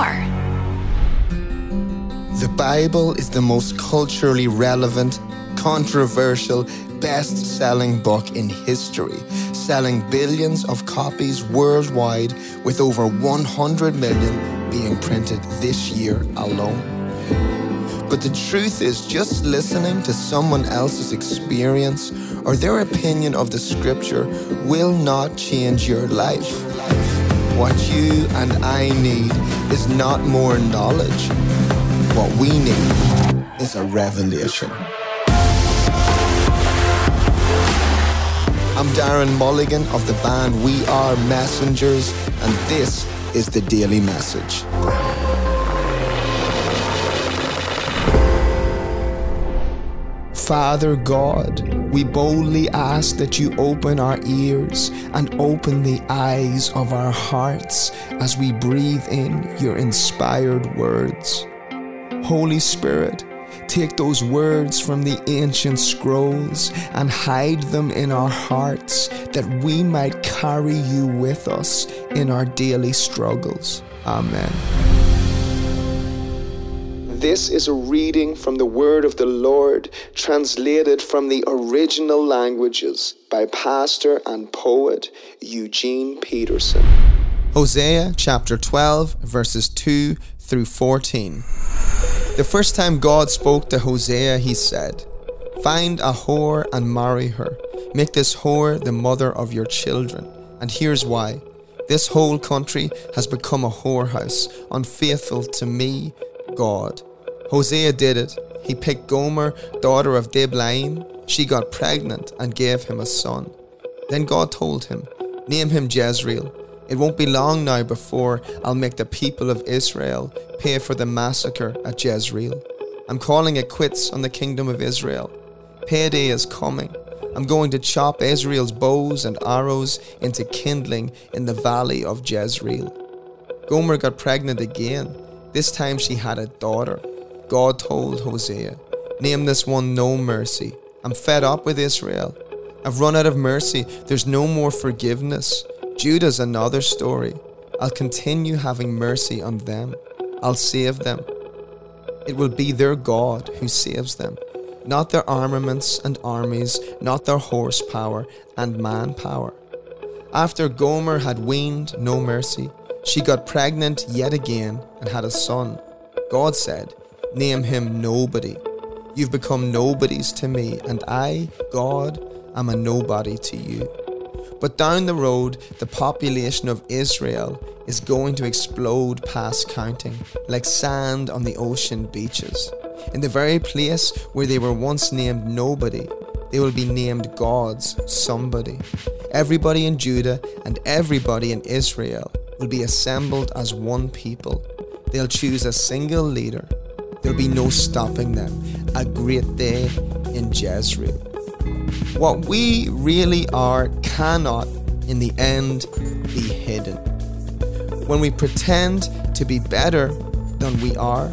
more. The Bible is the most culturally relevant, controversial, best selling book in history, selling billions of copies worldwide, with over 100 million being printed this year alone. But the truth is, just listening to someone else's experience or their opinion of the scripture will not change your life. What you and I need is not more knowledge. What we need is a revelation. I'm Darren Mulligan of the band We Are Messengers, and this is the Daily Message. Father God, we boldly ask that you open our ears and open the eyes of our hearts as we breathe in your inspired words. Holy Spirit, take those words from the ancient scrolls and hide them in our hearts that we might carry you with us in our daily struggles. Amen. This is a reading from the Word of the Lord, translated from the original languages by pastor and poet Eugene Peterson. Hosea chapter 12, verses 2 through 14. The first time God spoke to Hosea, he said, Find a whore and marry her. Make this whore the mother of your children. And here's why. This whole country has become a whorehouse, unfaithful to me, God. Hosea did it. He picked Gomer, daughter of Diblaim. She got pregnant and gave him a son. Then God told him, Name him Jezreel. It won't be long now before I'll make the people of Israel pay for the massacre at Jezreel. I'm calling it quits on the kingdom of Israel. Payday is coming. I'm going to chop Israel's bows and arrows into kindling in the valley of Jezreel. Gomer got pregnant again. This time she had a daughter. God told Hosea, Name this one No Mercy. I'm fed up with Israel. I've run out of mercy. There's no more forgiveness. Judah's another story. I'll continue having mercy on them. I'll save them. It will be their God who saves them, not their armaments and armies, not their horsepower and manpower. After Gomer had weaned no mercy, she got pregnant yet again and had a son. God said, Name him nobody. You've become nobodies to me, and I, God, am a nobody to you. But down the road, the population of Israel is going to explode past counting, like sand on the ocean beaches. In the very place where they were once named nobody, they will be named gods, somebody. Everybody in Judah and everybody in Israel will be assembled as one people. They'll choose a single leader There'll be no stopping them. A great day in Jezreel. What we really are cannot, in the end, be hidden. When we pretend to be better than we are,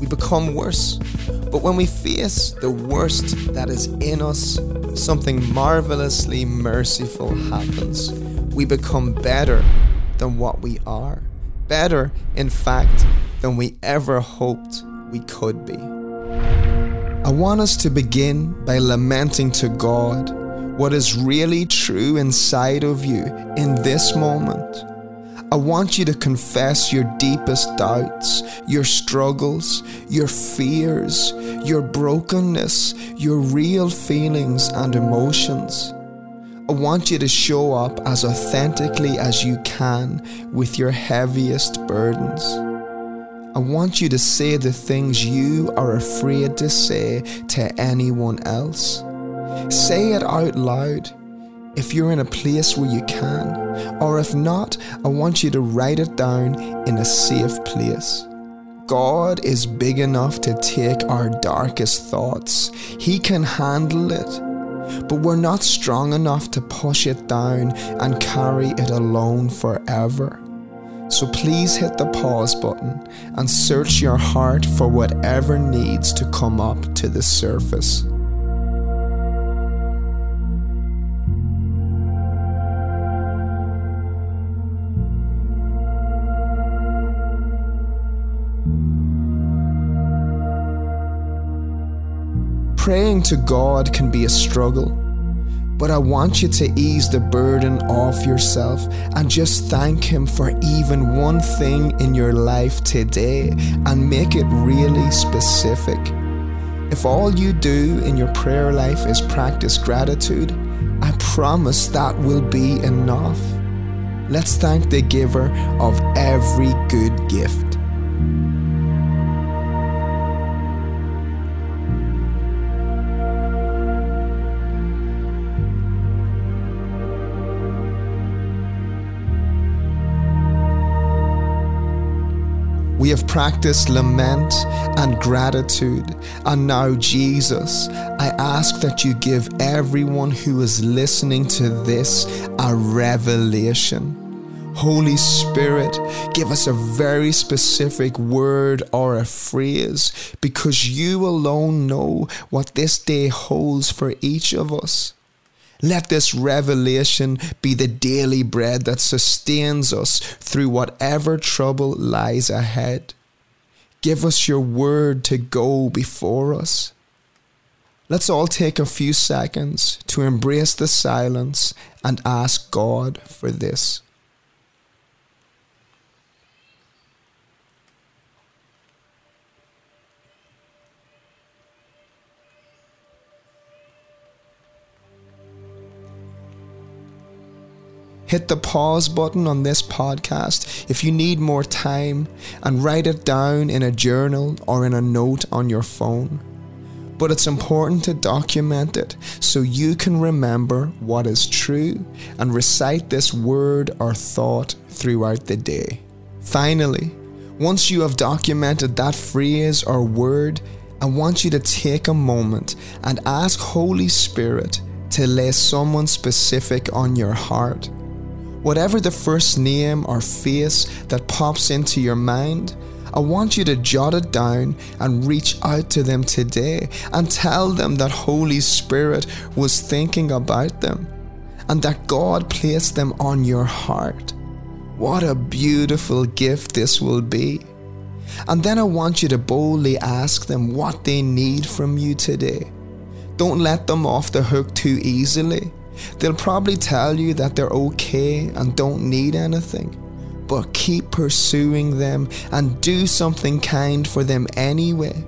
we become worse. But when we face the worst that is in us, something marvelously merciful happens. We become better than what we are. Better, in fact, than we ever hoped we could be. I want us to begin by lamenting to God what is really true inside of you in this moment. I want you to confess your deepest doubts, your struggles, your fears, your brokenness, your real feelings and emotions. I want you to show up as authentically as you can with your heaviest burdens. I want you to say the things you are afraid to say to anyone else. Say it out loud if you're in a place where you can, or if not, I want you to write it down in a safe place. God is big enough to take our darkest thoughts, He can handle it. But we're not strong enough to push it down and carry it alone forever. So please hit the pause button and search your heart for whatever needs to come up to the surface. Praying to God can be a struggle but I want you to ease the burden off yourself and just thank Him for even one thing in your life today and make it really specific. If all you do in your prayer life is practice gratitude, I promise that will be enough. Let's thank the giver of every good gift. We have practiced lament and gratitude. And now, Jesus, I ask that you give everyone who is listening to this a revelation. Holy Spirit, give us a very specific word or a phrase because you alone know what this day holds for each of us. Let this revelation be the daily bread that sustains us through whatever trouble lies ahead. Give us your word to go before us. Let's all take a few seconds to embrace the silence and ask God for this. Hit the pause button on this podcast if you need more time and write it down in a journal or in a note on your phone. But it's important to document it so you can remember what is true and recite this word or thought throughout the day. Finally, once you have documented that phrase or word, I want you to take a moment and ask Holy Spirit to lay someone specific on your heart Whatever the first name or face that pops into your mind, I want you to jot it down and reach out to them today and tell them that Holy Spirit was thinking about them and that God placed them on your heart. What a beautiful gift this will be. And then I want you to boldly ask them what they need from you today. Don't let them off the hook too easily. They'll probably tell you that they're okay and don't need anything, but keep pursuing them and do something kind for them anyway.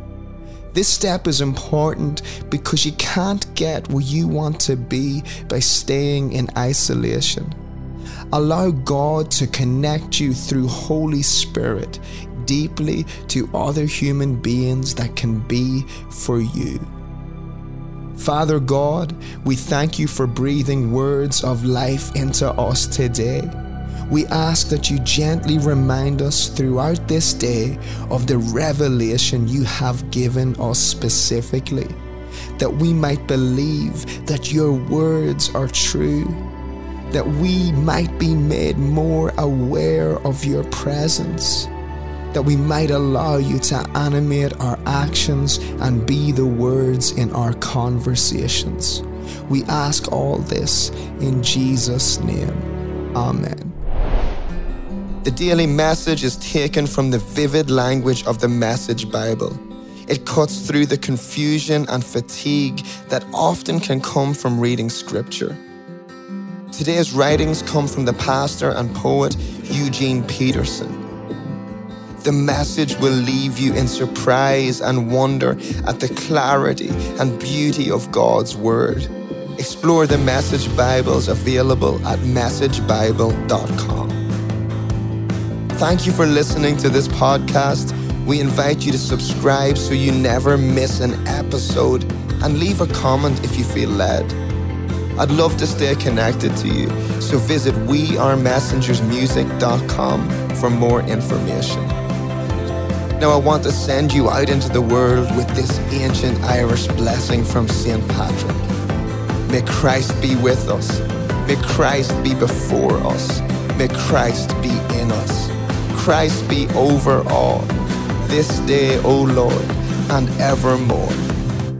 This step is important because you can't get where you want to be by staying in isolation. Allow God to connect you through Holy Spirit deeply to other human beings that can be for you. Father God, we thank you for breathing words of life into us today. We ask that you gently remind us throughout this day of the revelation you have given us specifically, that we might believe that your words are true, that we might be made more aware of your presence that we might allow you to animate our actions and be the words in our conversations. We ask all this in Jesus' name. Amen. The daily message is taken from the vivid language of the Message Bible. It cuts through the confusion and fatigue that often can come from reading Scripture. Today's writings come from the pastor and poet Eugene Peterson. The message will leave you in surprise and wonder at the clarity and beauty of God's Word. Explore the Message Bibles available at messagebible.com. Thank you for listening to this podcast. We invite you to subscribe so you never miss an episode and leave a comment if you feel led. I'd love to stay connected to you, so visit wearemessengersmusic.com for more information. Now, I want to send you out into the world with this ancient Irish blessing from St. Patrick. May Christ be with us. May Christ be before us. May Christ be in us. Christ be over all, this day, O Lord, and evermore.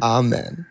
Amen.